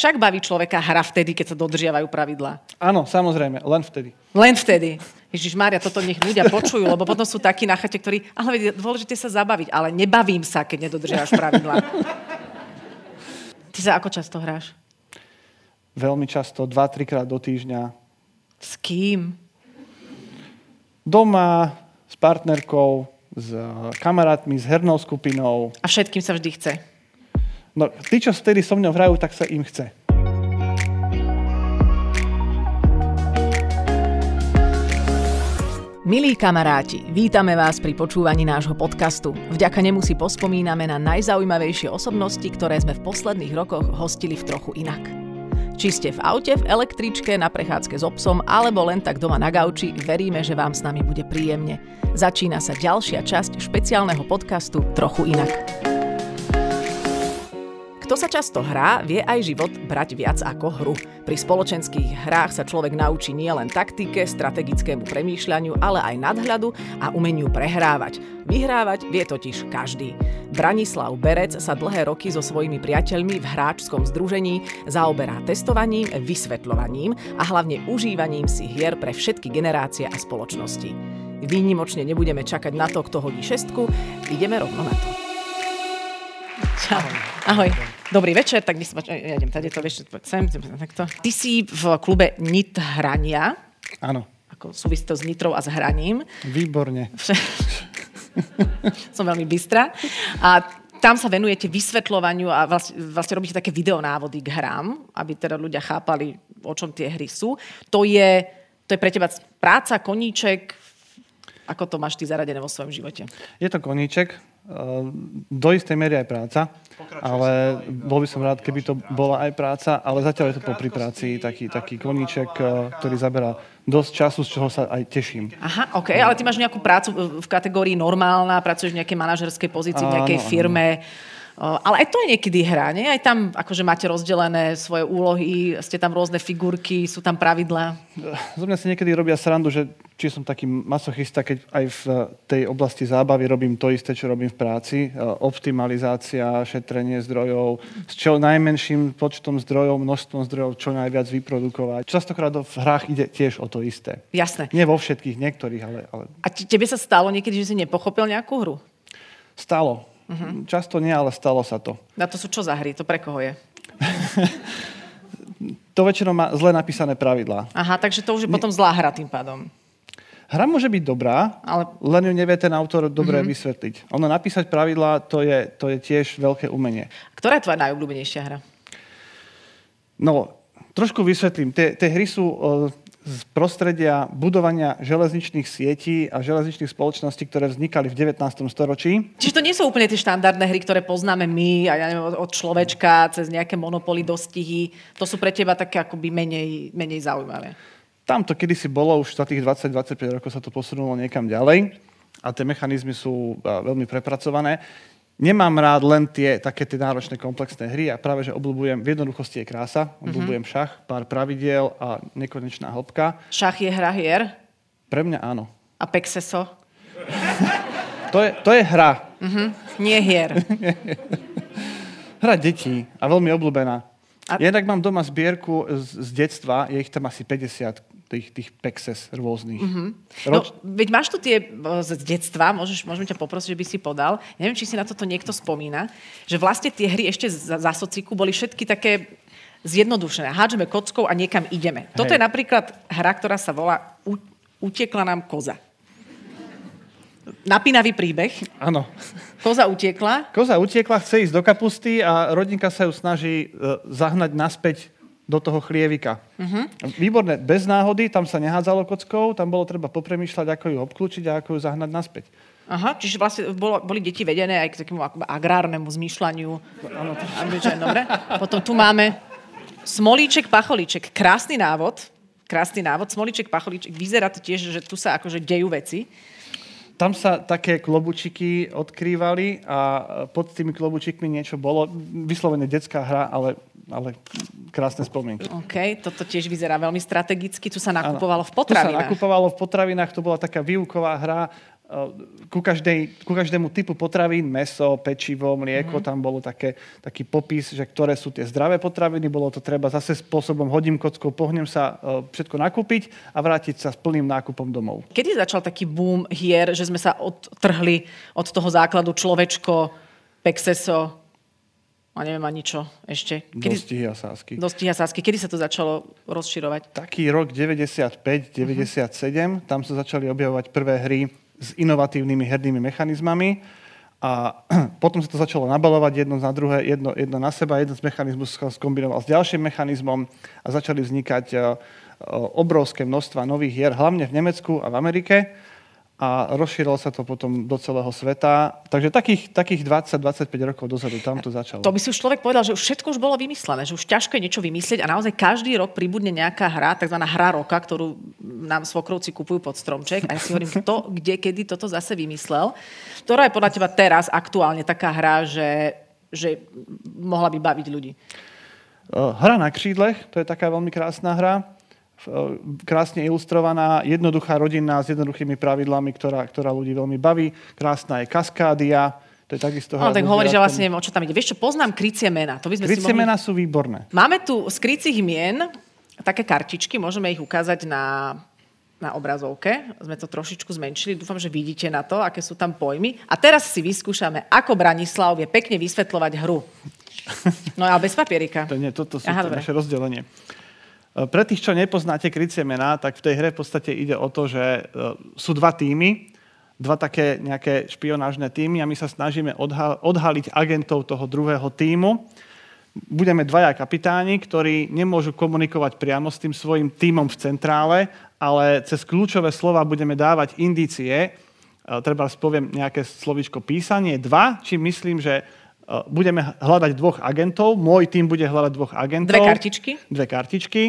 však baví človeka hra vtedy, keď sa dodržiavajú pravidlá. Áno, samozrejme, len vtedy. Len vtedy. Ježiš Mária, toto nech ľudia počujú, lebo potom sú takí na chate, ktorí, ale dôležité sa zabaviť, ale nebavím sa, keď nedodržiavaš pravidlá. Ty sa ako často hráš? Veľmi často, 2-3 krát do týždňa. S kým? Doma, s partnerkou, s kamarátmi, s hernou skupinou. A všetkým sa vždy chce? No, tí, čo vtedy so mnou hrajú, tak sa im chce. Milí kamaráti, vítame vás pri počúvaní nášho podcastu. Vďaka nemu si pospomíname na najzaujímavejšie osobnosti, ktoré sme v posledných rokoch hostili v trochu inak. Či ste v aute, v električke, na prechádzke s obsom alebo len tak doma na gauči, veríme, že vám s nami bude príjemne. Začína sa ďalšia časť špeciálneho podcastu Trochu inak. Kto sa často hrá, vie aj život brať viac ako hru. Pri spoločenských hrách sa človek naučí nielen taktike, strategickému premýšľaniu, ale aj nadhľadu a umeniu prehrávať. Vyhrávať vie totiž každý. Branislav Berec sa dlhé roky so svojimi priateľmi v hráčskom združení zaoberá testovaním, vysvetľovaním a hlavne užívaním si hier pre všetky generácie a spoločnosti. Výnimočne nebudeme čakať na to, kto hodí šestku, ideme rovno na to. Čau. Ahoj. Dobrý večer, tak sa ja idem tady to, vieš, sem, takto. Ty si v klube NIT hrania. Áno. Ako súvisí to s nitrou a s hraním. Výborne. Som veľmi bystrá. A tam sa venujete vysvetľovaniu a vlastne, vlastne robíte také videonávody k hrám, aby teda ľudia chápali, o čom tie hry sú. To je, to je pre teba práca, koníček, ako to máš ty zaradené vo svojom živote? Je to koníček, do istej miery aj práca, ale bol by som rád, keby to bola aj práca, ale zatiaľ je to popri práci taký, taký koníček, eh, ktorý zaberá dosť času, z čoho sa aj teším. Aha, OK, ale ty máš nejakú prácu v kategórii normálna, pracuješ v nejakej manažerskej pozícii, v nejakej firme, áno ale aj to je niekedy hra, nie? Aj tam akože máte rozdelené svoje úlohy, ste tam rôzne figurky, sú tam pravidlá. Zo mňa si niekedy robia srandu, že či som taký masochista, keď aj v tej oblasti zábavy robím to isté, čo robím v práci. Optimalizácia, šetrenie zdrojov, s čo najmenším počtom zdrojov, množstvom zdrojov, čo najviac vyprodukovať. Častokrát v hrách ide tiež o to isté. Jasné. Nie vo všetkých, niektorých, ale... ale... A tebe sa stalo niekedy, že si nepochopil nejakú hru? Stalo. Uh-huh. Často nie, ale stalo sa to. Na to sú čo za hry? To pre koho je? to väčšinou má zle napísané pravidlá. Aha, takže to už je potom zlá hra tým pádom. Hra môže byť dobrá, ale... len ju nevie ten autor dobre mm-hmm. vysvetliť. Ono napísať pravidlá, to je, to je tiež veľké umenie. Ktorá je tvoja najobľúbenejšia hra? No, trošku vysvetlím. Tie, tie hry sú z prostredia budovania železničných sietí a železničných spoločností, ktoré vznikali v 19. storočí. Čiže to nie sú úplne tie štandardné hry, ktoré poznáme my, a ja neviem, od človečka cez nejaké monopoly, dostihy. To sú pre teba také akoby menej, menej zaujímavé. Tam to kedysi bolo, už za tých 20-25 rokov sa to posunulo niekam ďalej a tie mechanizmy sú veľmi prepracované. Nemám rád len tie také tie náročné komplexné hry a práve, že obľúbujem, v jednoduchosti je krása, mhm. obľúbujem mm-hmm. šach, pár pravidiel a nekonečná hĺbka. Šach je hra hier? Pre mňa áno. A pexeso? to, je, to je hra. Mm-hmm. Nie hier. hra detí a veľmi obľúbená. A... Jednak mám doma zbierku z, z detstva, je ich tam asi 50 tých, tých pexes rôznych. Mm-hmm. Roč... No, veď máš tu tie z detstva, môžeš, môžeme ťa poprosiť, že by si podal. Neviem, či si na toto niekto spomína, že vlastne tie hry ešte za, za sociku boli všetky také zjednodušené. Hádžeme kockou a niekam ideme. Hej. Toto je napríklad hra, ktorá sa volá U, Utiekla nám koza. Napínavý príbeh. Áno. Koza utiekla. Koza utiekla, chce ísť do kapusty a rodinka sa ju snaží uh, zahnať naspäť do toho chlievika. Uh-huh. Výborné, bez náhody, tam sa nehádzalo kockou, tam bolo treba popremýšľať, ako ju obklúčiť a ako ju zahnať naspäť. Aha, čiže vlastne bolo, boli deti vedené aj k takému agrárnemu zmýšľaniu. Áno. Dobre. Potom tu máme smolíček, pacholíček. Krásny návod. Krásny návod. Smolíček, pacholíček. Vyzerá to tiež, že tu sa akože dejú veci. Tam sa také klobučiky odkrývali a pod tými klobučikmi niečo bolo. Vyslovene detská hra, ale ale krásne spomienky. OK, toto tiež vyzerá veľmi strategicky. Tu sa nakupovalo v potravinách. Tu sa nakupovalo v potravinách, to bola taká výuková hra. ku, každej, ku každému typu potravín, meso, pečivo, mlieko, mm-hmm. tam bolo také, taký popis, že ktoré sú tie zdravé potraviny, bolo to treba zase spôsobom hodím kockou, pohnem sa uh, všetko nakúpiť a vrátiť sa s plným nákupom domov. Kedy začal taký boom hier, že sme sa odtrhli od toho základu človečko, pexeso, a neviem ani čo ešte. Kedy... Dostihy a sásky. Dostihy a sásky. Kedy sa to začalo rozširovať? Taký rok 95-97, uh-huh. tam sa začali objavovať prvé hry s inovatívnymi hernými mechanizmami a potom sa to začalo nabalovať jedno na druhé, jedno, jedno na seba, jeden z mechanizmus sa skombinoval s ďalším mechanizmom a začali vznikať e, e, obrovské množstva nových hier, hlavne v Nemecku a v Amerike a rozšírilo sa to potom do celého sveta. Takže takých, takých 20-25 rokov dozadu tam to začalo. To by si už človek povedal, že už všetko už bolo vymyslené, že už ťažko je niečo vymyslieť a naozaj každý rok pribudne nejaká hra, tzv. hra roka, ktorú nám svokrovci kupujú pod stromček. A ja si hovorím, kto, kde, kedy toto zase vymyslel. Ktorá je podľa teba teraz aktuálne taká hra, že, že mohla by baviť ľudí? Hra na křídlech, to je taká veľmi krásna hra krásne ilustrovaná, jednoduchá rodinná s jednoduchými pravidlami, ktorá, ktorá ľudí veľmi baví. Krásna je Kaskádia, to je takisto... No, tak hovorí, že vlastne neviem, o čo tam ide. Vieš čo, poznám krycie mena. To by sme krycie si mohli... mena sú výborné. Máme tu z krycích mien také kartičky, môžeme ich ukázať na, na obrazovke. Sme to trošičku zmenšili, dúfam, že vidíte na to, aké sú tam pojmy. A teraz si vyskúšame, ako Branislav vie pekne vysvetľovať hru. No ale bez papierika. To nie, toto sú Aha, to naše rozdelenie. E, pre tých, čo nepoznáte krycie mená, tak v tej hre v podstate ide o to, že e, sú dva týmy, dva také nejaké špionážne týmy a my sa snažíme odhaliť agentov toho druhého týmu. Budeme dvaja kapitáni, ktorí nemôžu komunikovať priamo s tým svojim týmom v centrále, ale cez kľúčové slova budeme dávať indície. E, treba poviem nejaké slovičko písanie. Dva, či myslím, že budeme hľadať dvoch agentov, môj tým bude hľadať dvoch agentov. Dve kartičky? Dve kartičky,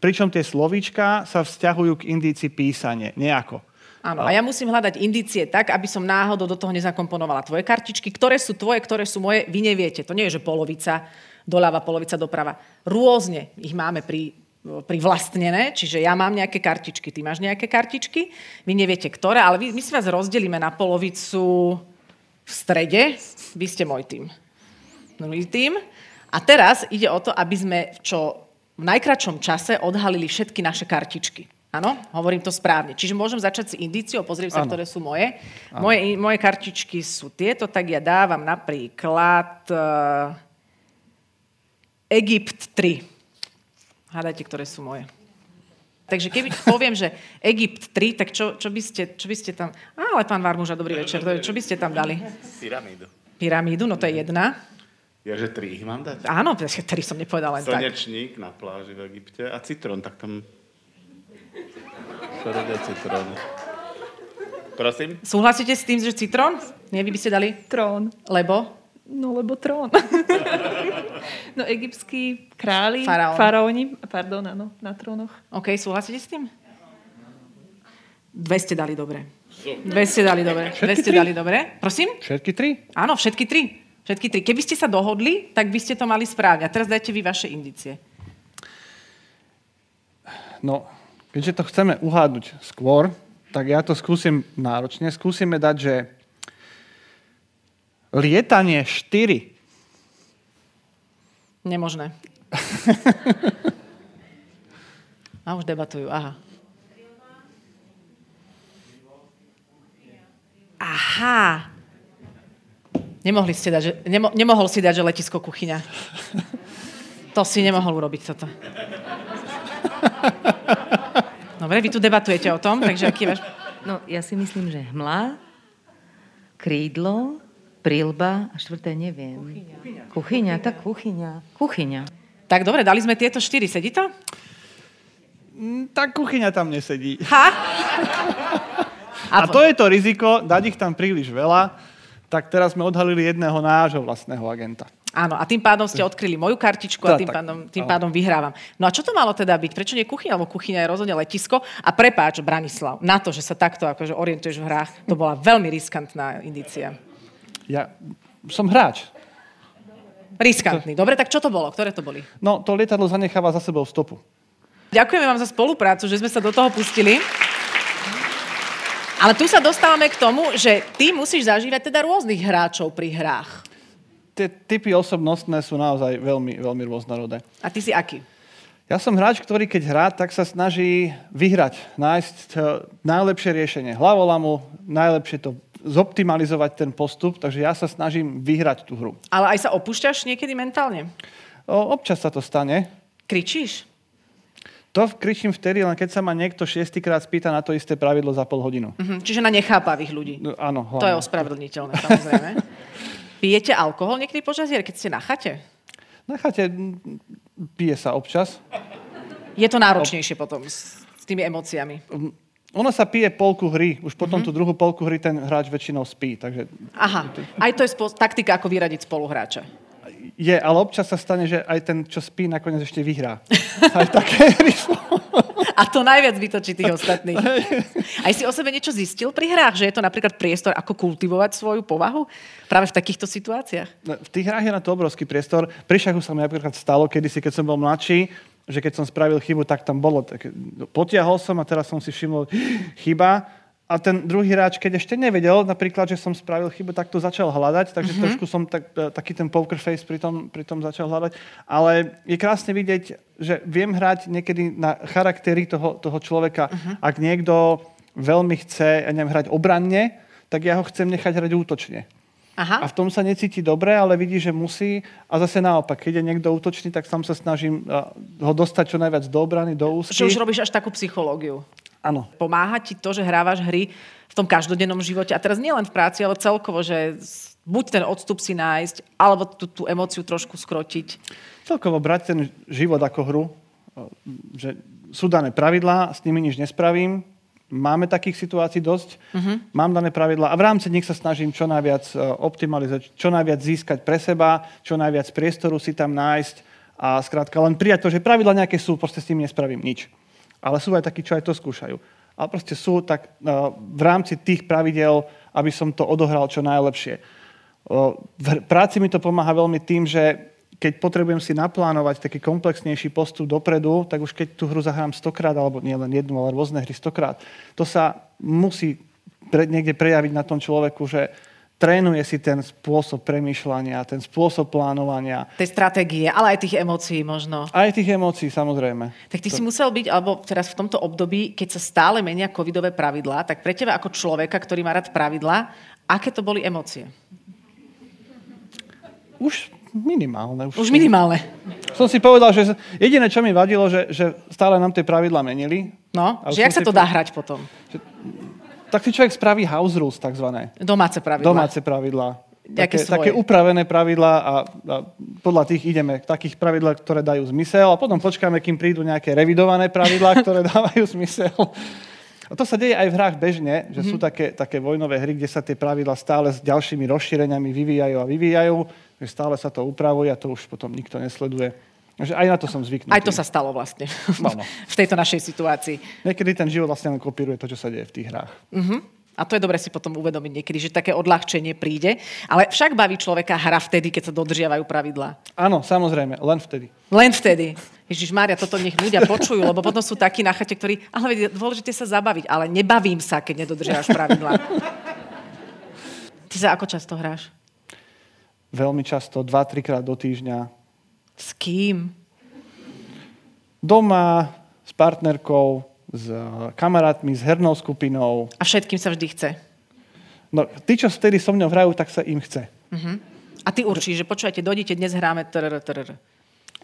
pričom tie slovíčka sa vzťahujú k indíci písanie, nejako. Áno, a ja musím hľadať indície tak, aby som náhodou do toho nezakomponovala tvoje kartičky, ktoré sú tvoje, ktoré sú moje, vy neviete. To nie je, že polovica doľava, polovica doprava. Rôzne ich máme pri privlastnené, čiže ja mám nejaké kartičky, ty máš nejaké kartičky, vy neviete ktoré, ale my, my si vás rozdelíme na polovicu v strede, vy ste môj tým tým. A teraz ide o to, aby sme čo v najkračom čase odhalili všetky naše kartičky. Áno, hovorím to správne. Čiže môžem začať s indíciou, pozriem sa, ano. ktoré sú moje. moje. Moje kartičky sú tieto, tak ja dávam napríklad uh, Egypt 3. Hádajte, ktoré sú moje. Takže keby poviem, že Egypt 3, tak čo, čo, by, ste, čo by ste tam... Ale pán Varmuža, dobrý večer. Čo by ste tam dali? Pyramídu. Pyramídu, no to je jedna. Ja, že tri ich mám dať? Áno, tri som nepovedal len Slnečník tak. na pláži v Egypte a citrón, tak tam... Šorodé citrón. Prosím? Súhlasíte s tým, že citrón? Nie, vy by ste dali? Trón. Lebo? No, lebo trón. no, egyptskí králi, Faraón. faraóni, pardon, áno, na trónoch. OK, súhlasíte s tým? Dve ste dali dobre. Dve ste dali dobre. Dve ste dali dobre. Prosím? Všetky tri? Áno, všetky tri. Všetky tri. Keby ste sa dohodli, tak by ste to mali správne. A teraz dajte vy vaše indície. No, keďže to chceme uhádnuť skôr, tak ja to skúsim náročne. Skúsime dať, že lietanie 4. Nemožné. A už debatujú, aha. Aha. Nemohli ste dať, že, nemo, nemohol si dať, že letisko kuchyňa. To si nemohol urobiť toto. Dobre, vy tu debatujete o tom, takže aký váš... No, ja si myslím, že hmla, krídlo, prílba a štvrté neviem. Kuchyňa. Kuchyňa, tak kuchyňa. Kuchyňa. Tak dobre, dali sme tieto štyri. Sedí to? Mm, tak kuchyňa tam nesedí. Ha? A, a to je to riziko, dať ich tam príliš veľa, tak teraz sme odhalili jedného nášho vlastného agenta. Áno, a tým pádom ste odkryli moju kartičku a tým pádom, tým pádom vyhrávam. No a čo to malo teda byť? Prečo nie kuchyňa? Lebo kuchyňa je rozhodne letisko. A prepáč, Branislav, na to, že sa takto akože orientuješ v hrách, to bola veľmi riskantná indícia. Ja som hráč. Riskantný. Dobre, tak čo to bolo? Ktoré to boli? No, to lietadlo zanecháva za sebou stopu. Ďakujeme vám za spoluprácu, že sme sa do toho pustili. Ale tu sa dostávame k tomu, že ty musíš zažívať teda rôznych hráčov pri hrách. Tie typy osobnostné sú naozaj veľmi, veľmi rôznorodé. A ty si aký? Ja som hráč, ktorý keď hrá, tak sa snaží vyhrať, nájsť eh, najlepšie riešenie. Hlavolamu, najlepšie to zoptimalizovať ten postup, takže ja sa snažím vyhrať tú hru. Ale aj sa opúšťaš niekedy mentálne? O, občas sa to stane. Kričíš? To kričím vtedy, len keď sa ma niekto šiestýkrát spýta na to isté pravidlo za pol hodinu. Mhm, čiže na nechápavých ľudí. No, áno, To je hlavne. ospravedlniteľné, samozrejme. Pijete alkohol niekedy počas hier, keď ste na chate? Na chate pije sa občas. Je to náročnejšie potom s, s tými emóciami. Ono sa pije polku hry, už potom Mhm. tú druhú polku hry ten hráč väčšinou spí. Takže Aha, aj to je spo- taktika, ako vyradiť spoluhráča. Je, ale občas sa stane, že aj ten, čo spí, nakoniec ešte vyhrá. Aj také. A to najviac vytočí tých ostatných. Aj si o sebe niečo zistil pri hrách, že je to napríklad priestor, ako kultivovať svoju povahu práve v takýchto situáciách? No, V tých hrách je na to obrovský priestor. Pri šachu sa mi napríklad stalo kedysi, keď som bol mladší, že keď som spravil chybu, tak tam bolo. Tak, potiahol som a teraz som si všimol chyba. A ten druhý hráč, keď ešte nevedel napríklad, že som spravil chybu, tak to začal hľadať. Takže mm-hmm. trošku som tak, e, taký ten poker face pri tom, pri tom začal hľadať. Ale je krásne vidieť, že viem hrať niekedy na charaktery toho, toho človeka. Mm-hmm. Ak niekto veľmi chce, ja neviem, hrať obranne, tak ja ho chcem nechať hrať útočne. Aha. A v tom sa necíti dobre, ale vidí, že musí. A zase naopak, keď je niekto útočný, tak tam sa snažím a, ho dostať čo najviac do obrany, do úzky. Že už robíš až takú psychológiu. Áno. Pomáha ti to, že hrávaš hry v tom každodennom živote a teraz nielen v práci, ale celkovo, že buď ten odstup si nájsť, alebo tú, tú emóciu trošku skrotiť. Celkovo brať ten život ako hru, že sú dané pravidlá, s nimi nič nespravím, máme takých situácií dosť, uh-huh. mám dané pravidlá a v rámci nich sa snažím čo najviac optimalizovať, čo najviac získať pre seba, čo najviac priestoru si tam nájsť a skrátka len prijať to, že pravidla nejaké sú, proste s tým nespravím nič. Ale sú aj takí, čo aj to skúšajú. Ale proste sú tak e, v rámci tých pravidel, aby som to odohral čo najlepšie. V práci mi to pomáha veľmi tým, že keď potrebujem si naplánovať taký komplexnejší postup dopredu, tak už keď tú hru zahrám stokrát, alebo nie len jednu, ale rôzne hry stokrát, to sa musí niekde prejaviť na tom človeku, že trénuje si ten spôsob premýšľania, ten spôsob plánovania, Tej stratégie, ale aj tých emócií možno. aj tých emócií samozrejme. Tak ty si musel byť, alebo teraz v tomto období, keď sa stále menia covidové pravidlá, tak pre teba ako človeka, ktorý má rád pravidlá, aké to boli emócie? Už minimálne. Už minimálne. Som si povedal, že jediné, čo mi vadilo, že, že stále nám tie pravidla menili. No, že jak sa to po- dá hrať potom? Tak si človek spraví house rules, takzvané. Domáce pravidlá. Domáce pravidlá. Také, také upravené pravidlá a, a podľa tých ideme. Takých pravidlá, ktoré dajú zmysel a potom počkáme, kým prídu nejaké revidované pravidlá, ktoré dávajú zmysel. A to sa deje aj v hrách bežne, že sú také, také vojnové hry, kde sa tie pravidlá stále s ďalšími rozšíreniami vyvíjajú a vyvíjajú, že stále sa to upravuje a to už potom nikto nesleduje. Takže aj na to som zvyknutý. Aj to sa stalo vlastne Áno. v tejto našej situácii. Niekedy ten život vlastne len kopíruje to, čo sa deje v tých hrách. A to je dobre si potom uvedomiť niekedy, že také odľahčenie príde. Ale však baví človeka hra vtedy, keď sa dodržiavajú pravidlá. Áno, samozrejme, len vtedy. Len vtedy. Ježiš Mária, toto nech ľudia počujú, lebo potom sú takí na chate, ktorí, ale je dôležité sa zabaviť, ale nebavím sa, keď nedodržiavaš pravidlá. Ty sa ako často hráš? Veľmi často, 2-3 krát do týždňa. S kým? Doma, s partnerkou, s kamarátmi, s hernou skupinou. A všetkým sa vždy chce. No, tí, čo vtedy so mnou hrajú, tak sa im chce. A ty určíš, že počúvajte, dojdite, dnes hráme trr, trr.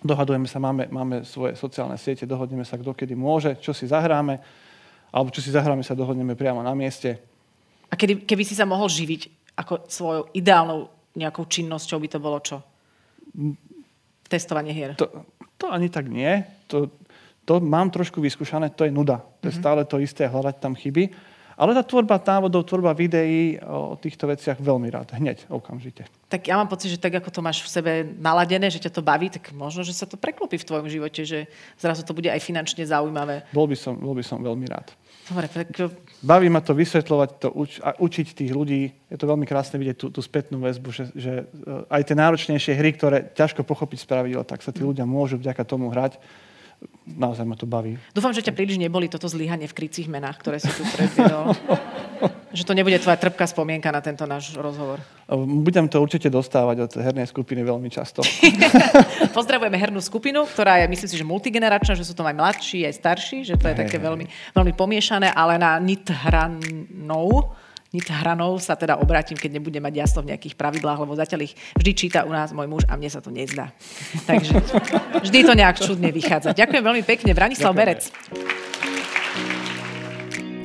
Dohadujeme sa, máme, máme svoje sociálne siete, dohodneme sa, kto kedy môže, čo si zahráme, alebo čo si zahráme, sa dohodneme priamo na mieste. A kedy, keby si sa mohol živiť ako svojou ideálnou nejakou činnosťou, by to bolo čo? Testovanie hier. To, to ani tak nie. To, to mám trošku vyskúšané, to je nuda. To je stále to isté, hľadať tam chyby. Ale tá tvorba návodov, tvorba videí o týchto veciach veľmi rád, hneď, okamžite. Tak ja mám pocit, že tak ako to máš v sebe naladené, že ťa to baví, tak možno, že sa to preklopí v tvojom živote, že zrazu to bude aj finančne zaujímavé. Bol by som, bol by som veľmi rád. Dobre, tak Baví ma to vysvetľovať, to uč, a učiť tých ľudí. Je to veľmi krásne vidieť tú, tú spätnú väzbu, že, že e, aj tie náročnejšie hry, ktoré ťažko pochopiť spravidla, tak sa tí ľudia môžu vďaka tomu hrať. Naozaj ma to baví. dúfam, že ťa príliš neboli toto zlyhanie v krycích menách, ktoré si tu predviedol. Že to nebude tvoja trpká spomienka na tento náš rozhovor. Budem to určite dostávať od hernej skupiny veľmi často. Pozdravujeme hernú skupinu, ktorá je, myslím si, že multigeneračná, že sú to aj mladší, aj starší, že to je také veľmi, veľmi pomiešané, ale na nit hranou nit hranou sa teda obrátim, keď nebude mať jasno v nejakých pravidlách, lebo zatiaľ ich vždy číta u nás môj muž a mne sa to nezdá. Takže vždy to nejak čudne vychádza. Ďakujem veľmi pekne. Branislav Berec.